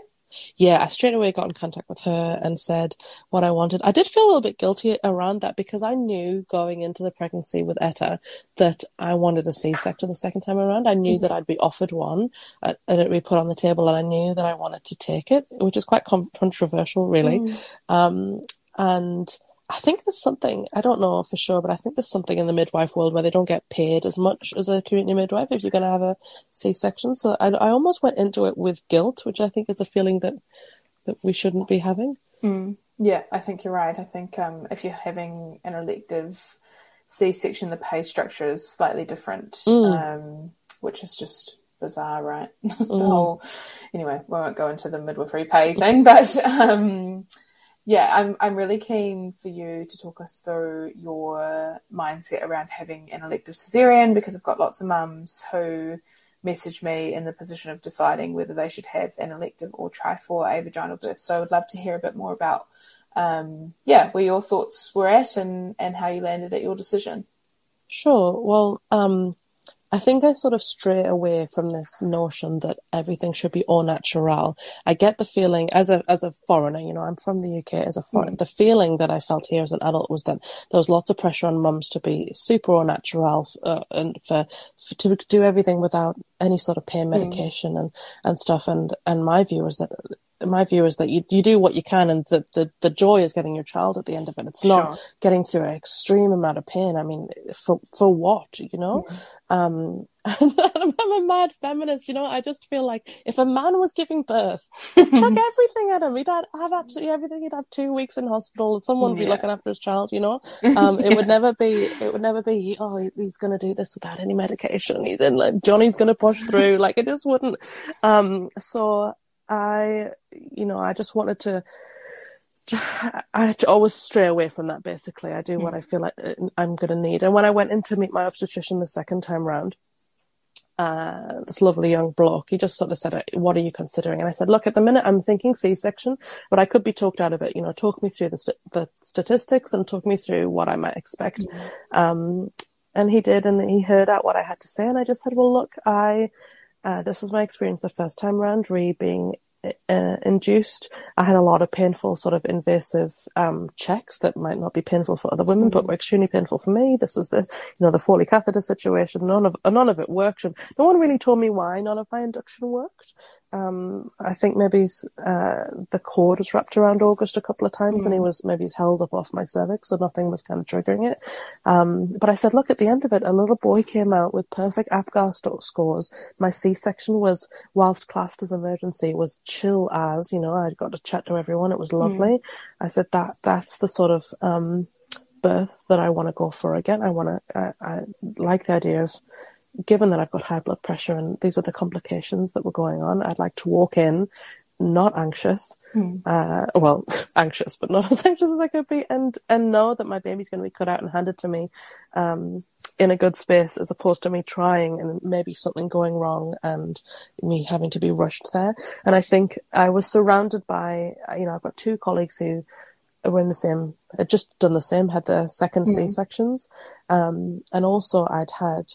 Yeah, I straight away got in contact with her and said what I wanted. I did feel a little bit guilty around that because I knew going into the pregnancy with Etta that I wanted a C-section the second time around. I knew that I'd be offered one uh, and it'd be put on the table, and I knew that I wanted to take it, which is quite con- controversial, really. Um, and I think there's something, I don't know for sure, but I think there's something in the midwife world where they don't get paid as much as a community midwife if you're going to have a C-section. So I, I almost went into it with guilt, which I think is a feeling that, that we shouldn't be having. Yeah, I think you're right. I think um, if you're having an elective C-section, the pay structure is slightly different, um, which is just bizarre, right? the whole. Anyway, we won't go into the midwifery pay thing, but um, yeah, I'm I'm really keen for you to talk us through your mindset around having an elective cesarean because I've got lots of mums who message me in the position of deciding whether they should have an elective or try for a vaginal birth. So I would love to hear a bit more about um, yeah, where your thoughts were at and, and how you landed at your decision. Sure. Well, um, I think I sort of stray away from this notion that everything should be au natural. I get the feeling as a as a foreigner, you know, I'm from the UK as a foreigner. Mm. The feeling that I felt here as an adult was that there was lots of pressure on mums to be super au natural uh, and for, for, to do everything without any sort of pain mm. medication mm. and and stuff. And and my view is that my view is that you, you do what you can and the, the, the joy is getting your child at the end of it. It's not sure. getting through an extreme amount of pain. I mean, for, for what, you know? Mm-hmm. Um, I'm a mad feminist, you know. I just feel like if a man was giving birth, chuck everything at him. He'd have absolutely everything. He'd have two weeks in hospital. Someone would be yeah. looking after his child, you know. Um, it would never be. It would never be. Oh, he's going to do this without any medication. He's in like Johnny's going to push through. Like it just wouldn't. Um, so I, you know, I just wanted to. I always stray away from that. Basically, I do what hmm. I feel like uh, I'm going to need. And when I went in to meet my obstetrician the second time round, uh, this lovely young bloke, he just sort of said, "What are you considering?" And I said, "Look, at the minute, I'm thinking C-section, but I could be talked out of it. You know, talk me through the st- the statistics and talk me through what I might expect." Mm-hmm. Um, and he did, and he heard out what I had to say, and I just said, "Well, look, I." Uh, this was my experience the first time round, re being uh, induced. I had a lot of painful, sort of invasive um, checks that might not be painful for other women, but were extremely painful for me. This was the, you know, the Foley catheter situation. None of none of it worked, and no one really told me why none of my induction worked. Um, I think maybe uh, the cord was wrapped around August a couple of times, mm. and he was maybe he's held up off my cervix, so nothing was kind of triggering it. Um, but I said, look, at the end of it, a little boy came out with perfect APGAR scores. My C-section was, whilst classed as emergency, was chill as. You know, I got to chat to everyone. It was lovely. Mm. I said that that's the sort of um, birth that I want to go for again. I want to. I, I like the idea of given that I've got high blood pressure and these are the complications that were going on, I'd like to walk in not anxious, mm. uh, well, anxious, but not as anxious as I could be, and and know that my baby's going to be cut out and handed to me um, in a good space, as opposed to me trying and maybe something going wrong and me having to be rushed there. And I think I was surrounded by, you know, I've got two colleagues who were in the same, had just done the same, had the second mm. C sections, um, and also I'd had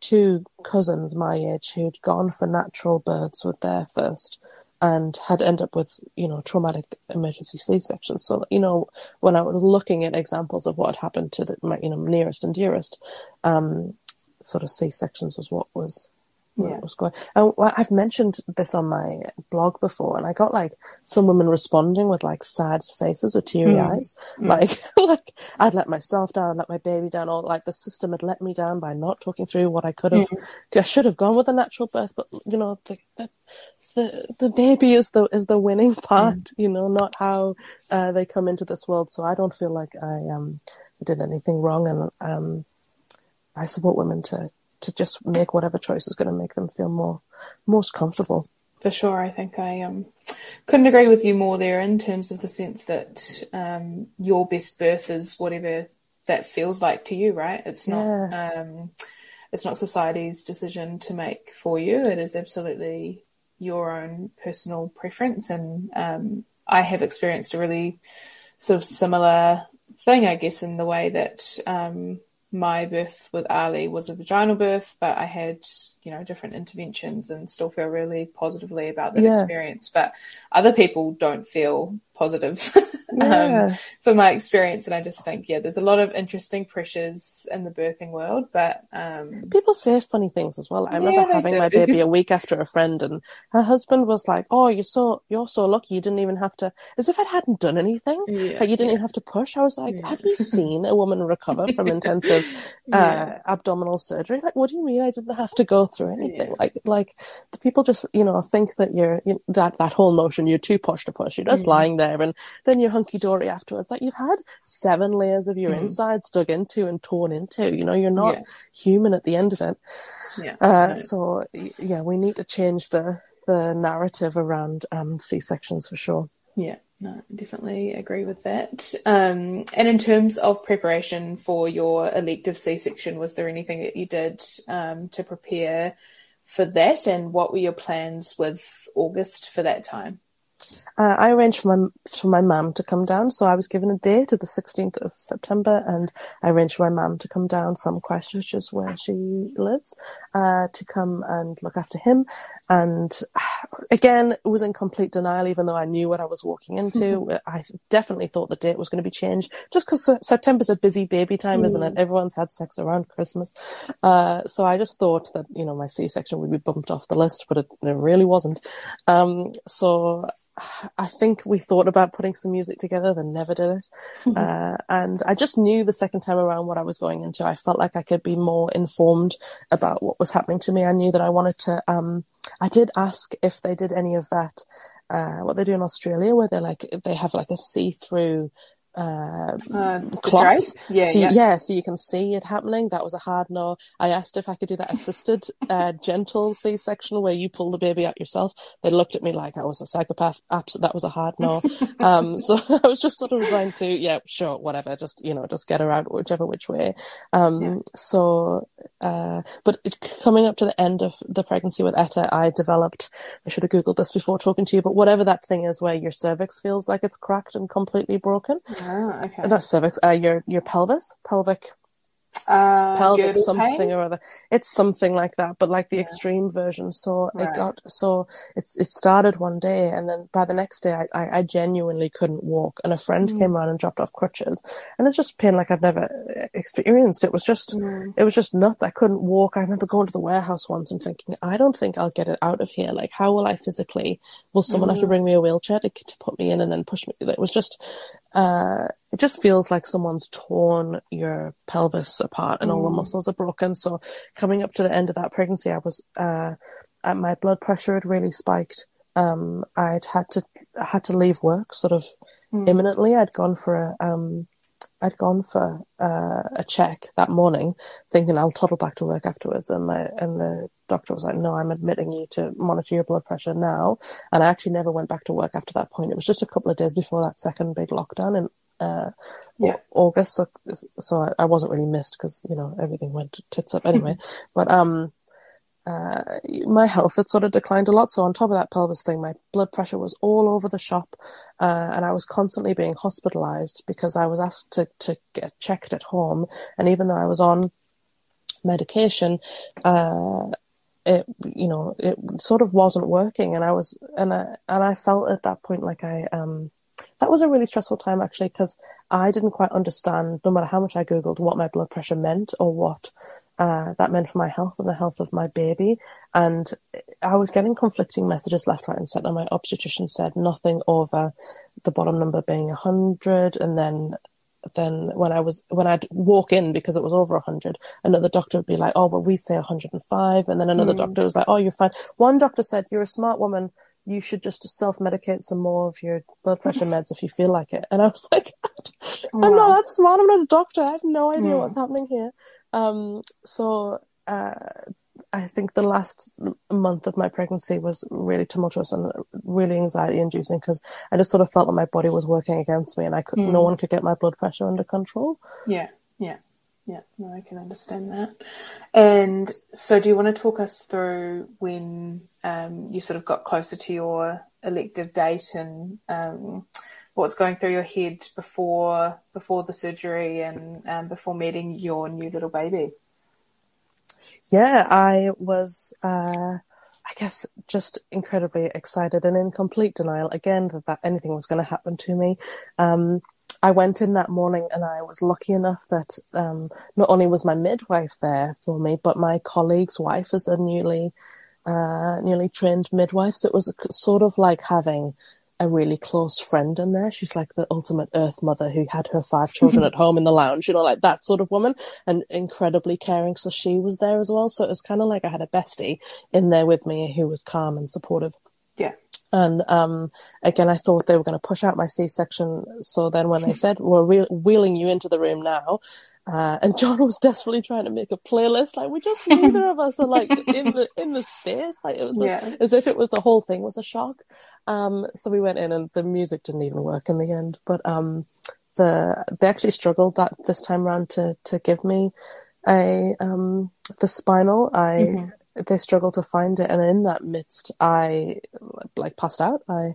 two cousins my age who'd gone for natural births with their first and had ended up with, you know, traumatic emergency C-sections. So, you know, when I was looking at examples of what happened to the, my, you know, nearest and dearest, um, sort of C-sections was what was yeah. was going. And I've mentioned this on my blog before, and I got like some women responding with like sad faces or teary mm. eyes, mm. like like I'd let myself down, let my baby down, or like the system had let me down by not talking through what I could have. Mm. I should have gone with a natural birth, but you know the. the the, the baby is the is the winning part, mm. you know, not how uh, they come into this world. So I don't feel like I um did anything wrong, and um I support women to to just make whatever choice is going to make them feel more most comfortable. For sure, I think I um, couldn't agree with you more there in terms of the sense that um, your best birth is whatever that feels like to you, right? It's not yeah. um, it's not society's decision to make for you. It is absolutely your own personal preference, and um, I have experienced a really sort of similar thing, I guess, in the way that um, my birth with Ali was a vaginal birth, but I had, you know, different interventions and still feel really positively about that yeah. experience. But other people don't feel positive um, yeah. um, for my experience. And I just think, yeah, there's a lot of interesting pressures in the birthing world, but um, people say funny things as well. I remember yeah, having my baby a week after a friend, and her husband was like, "Oh, you're so you're so lucky. You didn't even have to," as if I hadn't done anything. Yeah, like you didn't even have to push. I was like, "Have you seen a woman recover from intensive uh, abdominal surgery? Like, what do you mean I didn't have to go through anything? Like, like the people just you know think that you're you know, that that whole notion you're too push to push. You're just mm. lying there." There and then you're hunky dory afterwards. Like you've had seven layers of your mm insides dug into and torn into. You know, you're not yeah. human at the end of it. Yeah. Uh, So yeah, we need to change the the narrative around um, C sections for sure. Yeah. No, definitely agree with that. Um, and in terms of preparation for your elective C section, was there anything that you did um, to prepare for that? And what were your plans with August for that time? Uh, I arranged for my for my mum to come down, so I was given a date of the 16th of September, and I arranged for my mum to come down from Christchurch, which is where she lives, uh, to come and look after him. And again, it was in complete denial, even though I knew what I was walking into. I definitely thought the date was going to be changed, just because September's a busy baby time, mm. isn't it? Mm. Everyone's had sex around Christmas, uh, so I just thought that you know my C-section would be bumped off the list, but it, it really wasn't. Um, so I think we thought about putting some music together, then never did it. Uh, and I just knew the second time around what I was going into. I felt like I could be more informed about what was happening to me. I knew that I wanted to. Um, I did ask if they did any of that. Uh, what they do in Australia, where they like they have like a see-through uh, uh, cloth. Yeah, so you, yeah. yeah, so you can see it happening. That was a hard no. I asked if I could do that assisted, uh, gentle C-section where you pull the baby out yourself. They looked at me like I was a psychopath. Absolutely, that was a hard no. um, so I was just sort of resigned to, yeah, sure, whatever. Just you know, just get her out whichever which way. Um, yeah. so, uh, but it, coming up to the end of the pregnancy with Etta, I developed. I should have googled this before talking to you, but whatever that thing is, where your cervix feels like it's cracked and completely broken. Ah, okay. Not cervix, uh, your your pelvis, pelvic uh, pelvic something pain? or other. It's something like that, but like the yeah. extreme version. So right. it got so it it started one day, and then by the next day, I I, I genuinely couldn't walk, and a friend mm. came around and dropped off crutches, and it's just pain like I've never experienced. It was just mm. it was just nuts. I couldn't walk. I remember going to the warehouse once and thinking, I don't think I'll get it out of here. Like, how will I physically? Will someone mm. have to mm. bring me a wheelchair to to put me in and then push me? It was just uh, it just feels like someone's torn your pelvis apart and mm. all the mm. muscles are broken. So coming up to the end of that pregnancy, I was, uh, my blood pressure had really spiked. Um, I'd had to, I had to leave work sort of mm. imminently. I'd gone for a, um, I'd gone for uh, a check that morning, thinking I'll toddle back to work afterwards, and my and the doctor was like, "No, I'm admitting you to monitor your blood pressure now." And I actually never went back to work after that point. It was just a couple of days before that second big lockdown in uh, yeah. August, so, so I, wasn't really missed because you know everything went tits up anyway. but um, uh, my health had sort of declined a lot. So on top of that pelvis thing, my blood pressure was all over the shop, uh, and I was constantly being hospitalized because I was asked to to get checked at home. And even though I was on medication, uh, it you know it sort of wasn't working, and I was and I and I felt at that point like I um that was a really stressful time actually because I didn't quite understand, no matter how much I googled, what my blood pressure meant or what uh, that meant for my health and the health of my baby. And I was getting conflicting messages left, right, and centre. My obstetrician said nothing over the bottom number being a hundred, and then then when I was when I'd walk in because it was over a hundred, another doctor would be like, "Oh, well, we say hundred and five, and then another mm. doctor was like, "Oh, you're fine." One doctor said, "You're a smart woman." you should just self-medicate some more of your blood pressure meds if you feel like it. And I was like, I'm wow. not that smart. I'm not a doctor. I have no idea mm. what's happening here. Um, so uh, I think the last month of my pregnancy was really tumultuous and really anxiety-inducing because I just sort of felt that my body was working against me, and I could mm. no one could get my blood pressure under control. Yeah, yeah. Yeah, no, I can understand that. And so, do you want to talk us through when um, you sort of got closer to your elective date and um, what's going through your head before before the surgery and um, before meeting your new little baby? Yeah, I was. Uh, I guess just incredibly excited and in complete denial again that, that anything was going to happen to me. Um, I went in that morning and I was lucky enough that um, not only was my midwife there for me, but my colleague's wife is a newly uh, newly trained midwife. So it was sort of like having a really close friend in there. She's like the ultimate earth mother who had her five children at home in the lounge, you know, like that sort of woman and incredibly caring. So she was there as well. So it was kind of like I had a bestie in there with me who was calm and supportive. Yeah. And um, again, I thought they were going to push out my C-section. So then, when they said we're re- wheeling you into the room now, uh, and John was desperately trying to make a playlist, like we just neither of us are like in the in the space, like it was like, yeah. as if it was the whole thing was a shock. Um, so we went in, and the music didn't even work in the end. But um, the they actually struggled that this time around to to give me a um the spinal. I. Mm-hmm they struggled to find it, and in that midst, I like passed out. I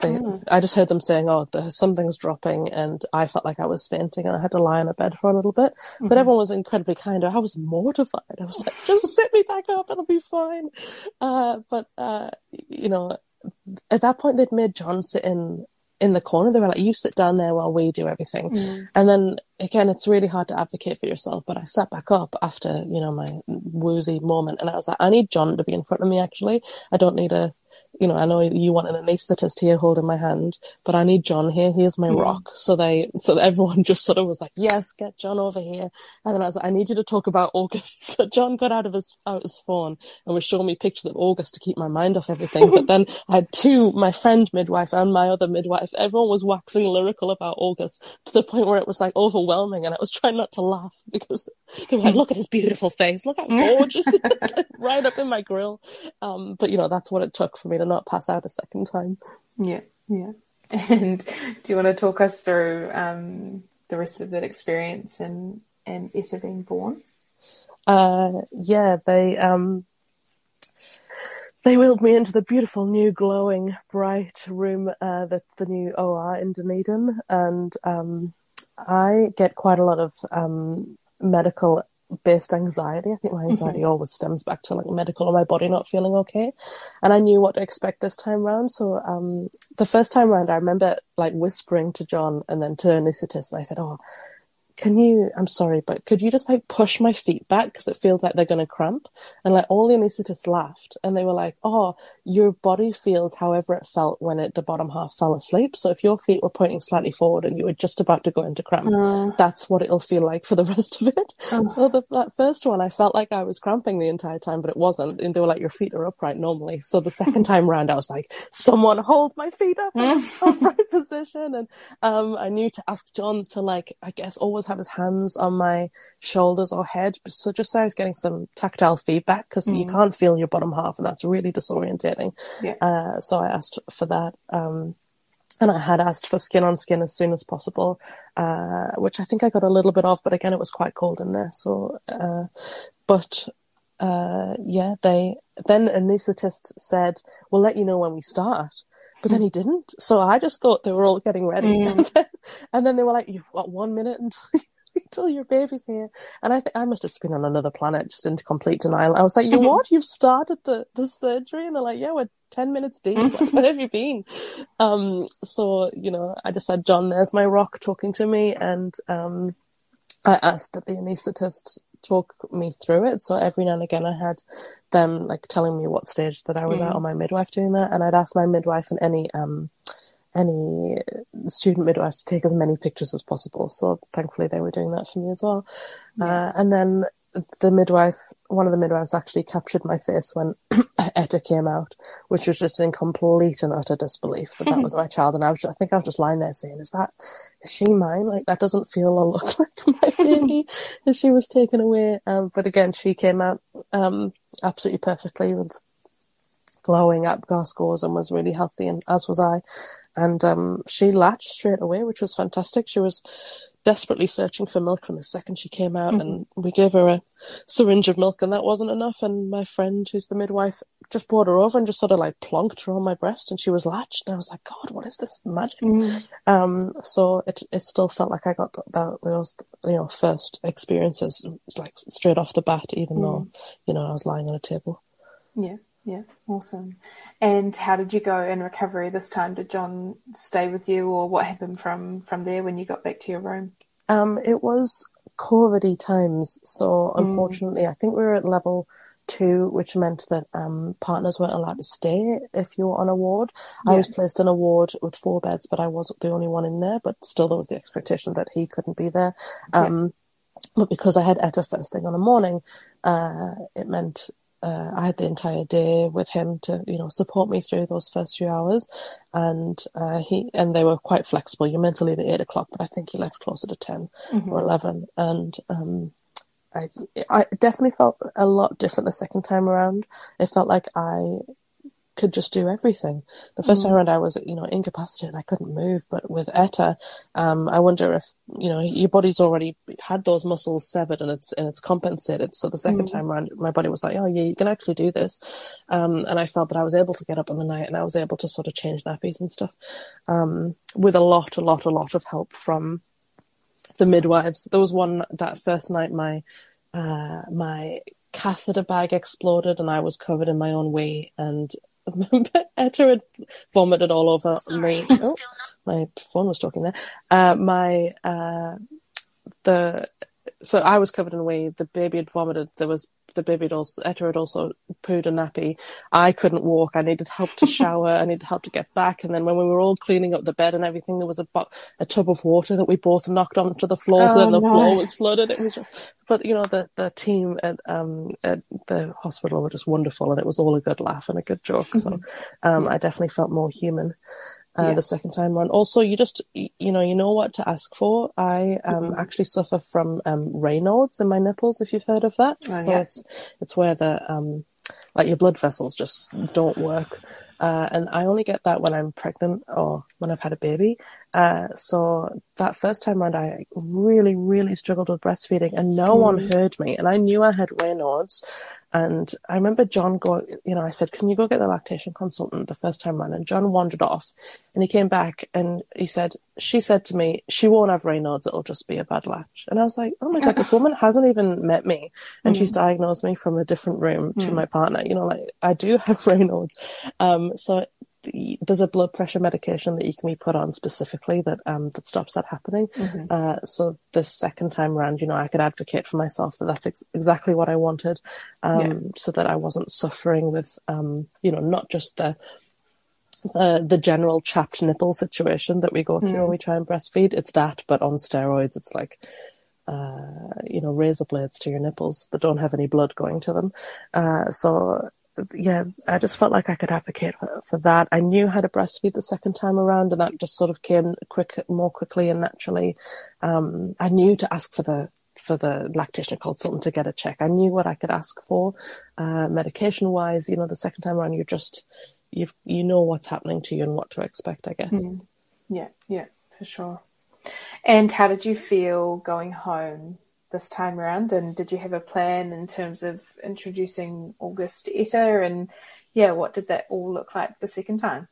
they, Oh. I just heard them saying, "Oh, the, something's dropping," and I felt like I was fainting, and I had to lie on a bed for a little bit. Mm-hmm. But everyone was incredibly kind. I was mortified. I was like, "Just sit me back up; it'll be fine." Uh, but uh, you know, at that point, they'd made John sit in in the corner. They were like, "You sit down there while we do everything." Mm. And then again, it's really hard to advocate for yourself. But I sat back up after you know my woozy moment, and I was like, "I need John to be in front of me. Actually, I don't need a." You know, I know you want an anaesthetist here holding my hand, but I need John here. Here's my rock. So they, so everyone just sort of was like, "Yes, get John over here." And then I was like, "I need you to talk about August." So John got out of his out his phone and was showing me pictures of August to keep my mind off everything. but then I had two, my friend midwife and my other midwife. Everyone was waxing lyrical about August to the point where it was like overwhelming, and I was trying not to laugh because they were like, "Look at his beautiful face! Look how gorgeous it is!" Like, right up in my grill. Um, but you know, that's what it took for me to not pass out a second time. Yeah, yeah. And do you want to talk us through um, the rest of that experience and and Etta being born? Uh, yeah, they um, they wheeled me into the beautiful new glowing bright room uh, that's the new OR in Dunedin, and um, I get quite a lot of um, medical based anxiety. I think my anxiety always stems back to like medical or my body not feeling okay. And I knew what to expect this time round. So um the first time round I remember like whispering to John and then to anaesthetist and I said, Oh, can you i'm sorry but could you just like push my feet back? Because it feels like they're going to cramp. And like all the anaesthetists laughed and they were like oh your body feels however it felt when it the bottom half fell asleep. So if your feet were pointing slightly forward and you were just about to go into cramp that's what it'll feel like for the rest of it. So the, that first one i felt like i was cramping the entire time but it wasn't. And they were like your feet are upright normally. So the second time round i was like someone hold my feet up in upright position. And um i knew to ask john to like i guess always have his hands on my shoulders or head, so just so I was getting some tactile feedback because you can't feel your bottom half, and that's really disorientating. Yeah. Uh, so I asked for that. Um, and I had asked for skin on skin as soon as possible, uh, which I think I got a little bit of, but again, it was quite cold in there. So, uh, but uh, yeah, they then anaesthetist said, "We'll let you know when we start." But then he didn't. So I just thought they were all getting ready. And, then, and then they were like, You've got one minute until, until your baby's here. And I think I must have just been on another planet, just into complete denial. I was like, You what? You've started the, the surgery? And they're like, Yeah, we're 10 minutes deep. Where have you been? Um, so, you know, I just said, John, there's my rock, talking to me. And um, I asked that the anaesthetist talk me through it. So every now and again, I had them like telling me what stage that I was at, or my midwife doing that, and I'd ask my midwife and any um any student midwife to take as many pictures as possible. So thankfully, they were doing that for me as well. Uh, and then the midwife, one of the midwives, actually captured my face when Etta came out, which was just in complete and utter disbelief that that was my child. And I was, just, I think I was just lying there saying, "Is that is she mine? Like that doesn't feel or look like my baby." and she was taken away. Um, but again, she came out um, absolutely perfectly with glowing APGAR scores and was really healthy, and as was I. And um, she latched straight away, which was fantastic. She was desperately searching for milk from the second she came out, and mm-hmm. we gave her a syringe of milk, and that wasn't enough. And my friend, who's the midwife, just brought her over and just sort of like plonked her on my breast, and she was latched. And I was like, God, what is this magic? Mm-hmm. Um, so it it still felt like I got th- that those you know first experiences like straight off the bat, even though mm-hmm. you know I was lying on a table. Yeah, yeah, awesome. And how did you go in recovery this time? Did John stay with you, or what happened from from there when you got back to your room? Um, it was COVID times, so unfortunately, I think we were at level two, which meant that um, partners weren't allowed to stay if you were on a ward. I was placed in a ward with four beds, but I wasn't the only one in there. But still, there was the expectation that he couldn't be there. Um, But because I had Etta first thing on the morning, uh, it meant uh, I had the entire day with him to, you know, support me through those first few hours, and uh, he and they were quite flexible. You're meant to leave at eight o'clock, but I think he left closer to 10 or eleven, and um, I I definitely felt a lot different the second time around. It felt like I could just do everything. The first time around, I was, you know, incapacitated. I couldn't move. But with Etta, um, I wonder if, you know, your body's already had those muscles severed and it's and it's compensated. So the second time around, my body was like, oh yeah, you can actually do this. Um, and I felt that I was able to get up in the night and I was able to sort of change nappies and stuff, um, with a lot, a lot, a lot of help from the midwives. There was one that first night, my uh, my catheter bag exploded and I was covered in my own wee and Etta had vomited all over me. Oh, my phone was talking there. Uh, my uh, the so I was covered in wee. The baby had vomited. There was the baby had also Etta had also pooed a nappy. I couldn't walk. I needed help to shower. I needed help to get back. And then when we were all cleaning up the bed and everything, there was a a tub of water that we both knocked onto the floor. so Oh, then the no. floor was flooded. It was, just, but you know the the team at um at the hospital were just wonderful, and it was all a good laugh and a good joke. So um, I definitely felt more human. Uh, Yeah. the second time around. Also, you just you know you know what to ask for. I um, actually suffer from um, Raynaud's in my nipples. If you've heard of that, Oh, so yeah. it's it's where the um, like your blood vessels just don't work, uh, and I only get that when I'm pregnant or when I've had a baby. Uh, so that first time around, I really, really struggled with breastfeeding, and no one heard me. And I knew I had Raynaud's, and I remember John going. You know, I said, "Can you go get the lactation consultant?" The first time around, and John wandered off, and he came back and he said, "She said to me, she won't have Raynaud's. It'll just be a bad latch." And I was like, "Oh my god, this woman hasn't even met me, and she's diagnosed me from a different room to my partner. You know, like I do have Raynaud's." Um, so the- there's a blood pressure medication that you can be put on specifically that um, that stops that happening. Uh, so this second time around, you know, I could advocate for myself that that's ex- exactly what I wanted, um, Yeah. so that I wasn't suffering with, um, you know, not just the the the general chapped nipple situation that we go through when we try and breastfeed. It's that, but on steroids. It's like uh, you know, razor blades to your nipples that don't have any blood going to them. Uh, so yeah, I just felt like I could advocate for, for that. I knew how to breastfeed the second time around, and that just sort of came quick, more quickly and naturally. Um, I knew to ask for the for the lactation consultant to get a check. I knew what I could ask for, uh, medication wise. You know, the second time around, you're just you you know what's happening to you and what to expect. I guess. Yeah, yeah, for sure. And how did you feel going home this time around? And did you have a plan in terms of introducing August to Etta? And yeah, what did that all look like the second time?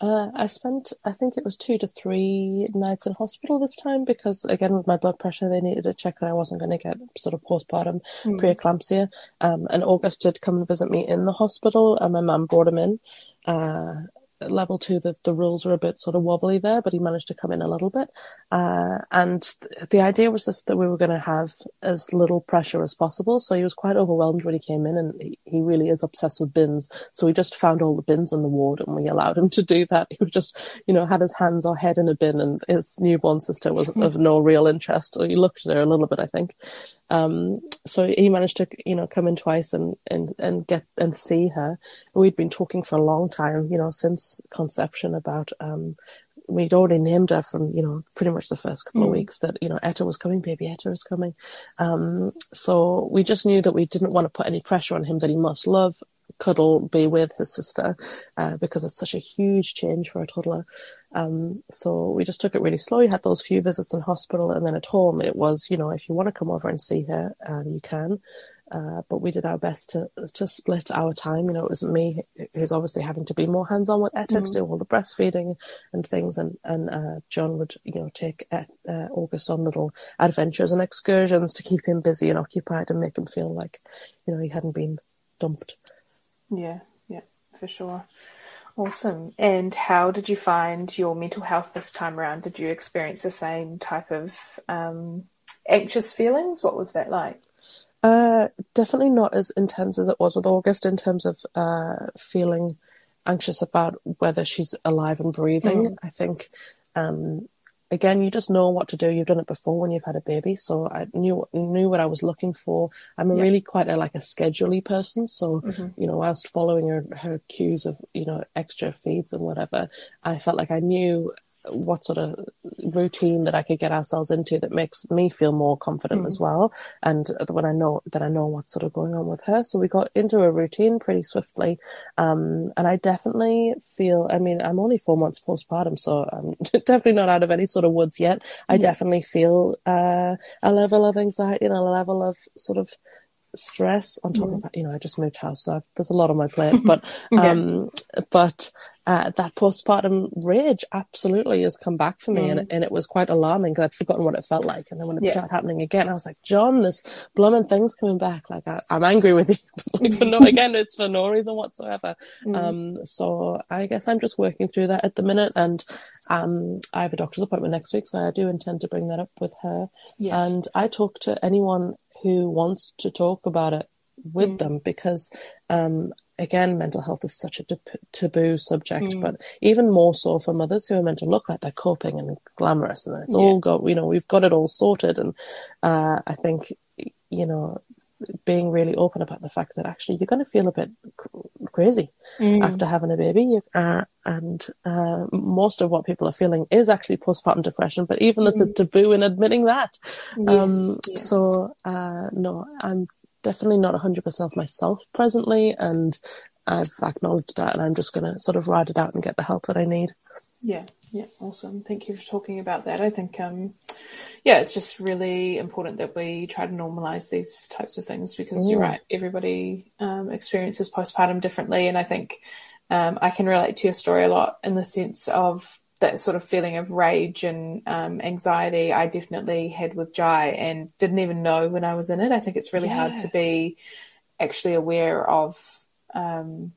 Uh, I spent, I think it was two to three nights in hospital this time because, again, with my blood pressure, they needed to check that I wasn't going to get sort of postpartum preeclampsia. Um, and August did come and visit me in the hospital, and my mum brought him in. Uh, level two, the, the rules were a bit sort of wobbly there, but he managed to come in a little bit. Uh, and th- the idea was this that we were going to have as little pressure as possible. So he was quite overwhelmed when he came in, and he, he really is obsessed with bins. So we just found all the bins in the ward, and we allowed him to do that. He was just, you know, had his hands or head in a bin, and his newborn sister was of no real interest. Or he looked at her a little bit, I think. Um, so he managed to, you know, come in twice and, and, and get and see her. We'd been talking for a long time, you know, since conception about, um, we'd already named her from, you know, pretty much the first couple of weeks that, you know, Etta was coming, baby Etta was coming. Um, so we just knew that we didn't want to put any pressure on him that he must love, cuddle, be with his sister, uh, because it's such a huge change for a toddler. Um, so we just took it really slow. We had those few visits in hospital, and then at home it was, you know, if you want to come over and see her, um, you can. Uh, but we did our best to to split our time. You know, it wasn't me who's obviously having to be more hands on with Etta to do all the breastfeeding and things, and and uh, John would you know take uh, uh, August on little adventures and excursions to keep him busy and occupied and make him feel like you know he hadn't been dumped. Yeah, yeah, for sure. Awesome. And how did you find your mental health this time around? Did you experience the same type of um, anxious feelings? What was that like? Uh, definitely not as intense as it was with August in terms of uh, feeling anxious about whether she's alive and breathing. I think, um, again, you just know what to do. You've done it before when you've had a baby, so I knew knew what I was looking for. I'm a really quite a like a scheduley person, so you know, whilst following her her cues of you know extra feeds and whatever, I felt like I knew what sort of routine that I could get ourselves into that makes me feel more confident mm. as well. And when I know that I know what's sort of going on with her. So we got into a routine pretty swiftly. Um, and I definitely feel, I mean, I'm only four months postpartum, so I'm definitely not out of any sort of woods yet. I mm. definitely feel, uh, a level of anxiety and a level of sort of, stress on top mm. of that. You know, I just moved house, so there's a lot on my plate. But um, yeah. but uh, that postpartum rage absolutely has come back for me, mm. and, and it was quite alarming because I'd forgotten what it felt like. And then when it yeah. started happening again, I was like, John, this blooming thing's coming back. Like I, am angry with you, but no, again, it's for no reason whatsoever. Mm. Um, so I guess I'm just working through that at the minute, and um, I have a doctor's appointment next week, so I do intend to bring that up with her. Yeah. And I talk to anyone who wants to talk about it with mm. them because um, again mental health is such a taboo subject mm. but even more so for mothers who are meant to look like they're coping and glamorous and it's yeah. all got you know we've got it all sorted and uh, i think you know being really open about the fact that actually you're going to feel a bit crazy mm. after having a baby uh, and uh, most of what people are feeling is actually postpartum depression but even mm. there's a mm. taboo in admitting that yes, um, yes. so uh, no i'm definitely not 100% myself presently and I've acknowledged that and I'm just going to sort of ride it out and get the help that I need. Yeah, yeah, awesome. Thank you for talking about that. I think, um, yeah, it's just really important that we try to normalize these types of things because you're right, everybody um, experiences postpartum differently. And I think um, I can relate to your story a lot in the sense of that sort of feeling of rage and um, anxiety I definitely had with Jai and didn't even know when I was in it. I think it's really yeah. hard to be actually aware of um,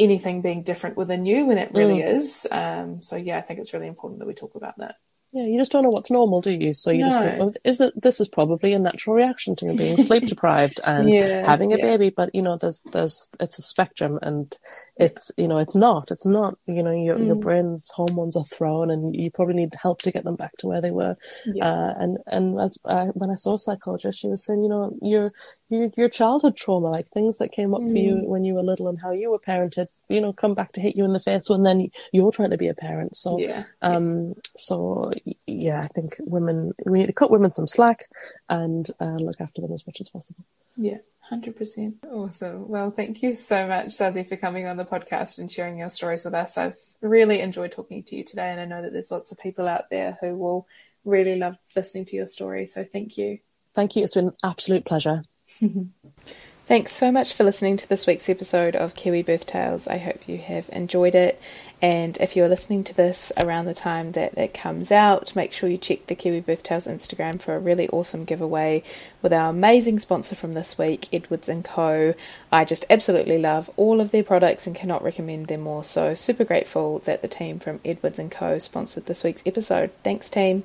anything being different within you when it really mm. is. Um, so yeah, I think it's really important that we talk about that. Yeah, you just don't know what's normal, do you? So you no. just think, well, is it, this is probably a natural reaction to being sleep deprived and yeah, having a yeah. baby. But you know, there's there's it's a spectrum, and it's you know it's not it's not you know your mm. your brain's hormones are thrown, and you probably need help to get them back to where they were. Yeah. Uh, and and as uh, when I saw a psychologist, she was saying, you know, your your your childhood trauma, like things that came up mm. for you mm. when you were little and how you were parented, you know, come back to hit you in the face when then you're trying to be a parent. So, yeah. um, so yeah, I think women we need to cut women some slack and uh, look after them as much as possible. Yeah. 100%. Awesome. Well, thank you so much, Zazi, for coming on the podcast and sharing your stories with us. I've really enjoyed talking to you today, and I know that there's lots of people out there who will really love listening to your story. So thank you. Thank you. It's been an absolute pleasure. Thanks so much for listening to this week's episode of Kiwi Birth Tales. I hope you have enjoyed it. And if you're listening to this around the time that it comes out, make sure you check the Kiwi Birth Tales Instagram for a really awesome giveaway with our amazing sponsor from this week, Edwards & Co. I just absolutely love all of their products and cannot recommend them more. So super grateful that the team from Edwards & Co. sponsored this week's episode. Thanks, team.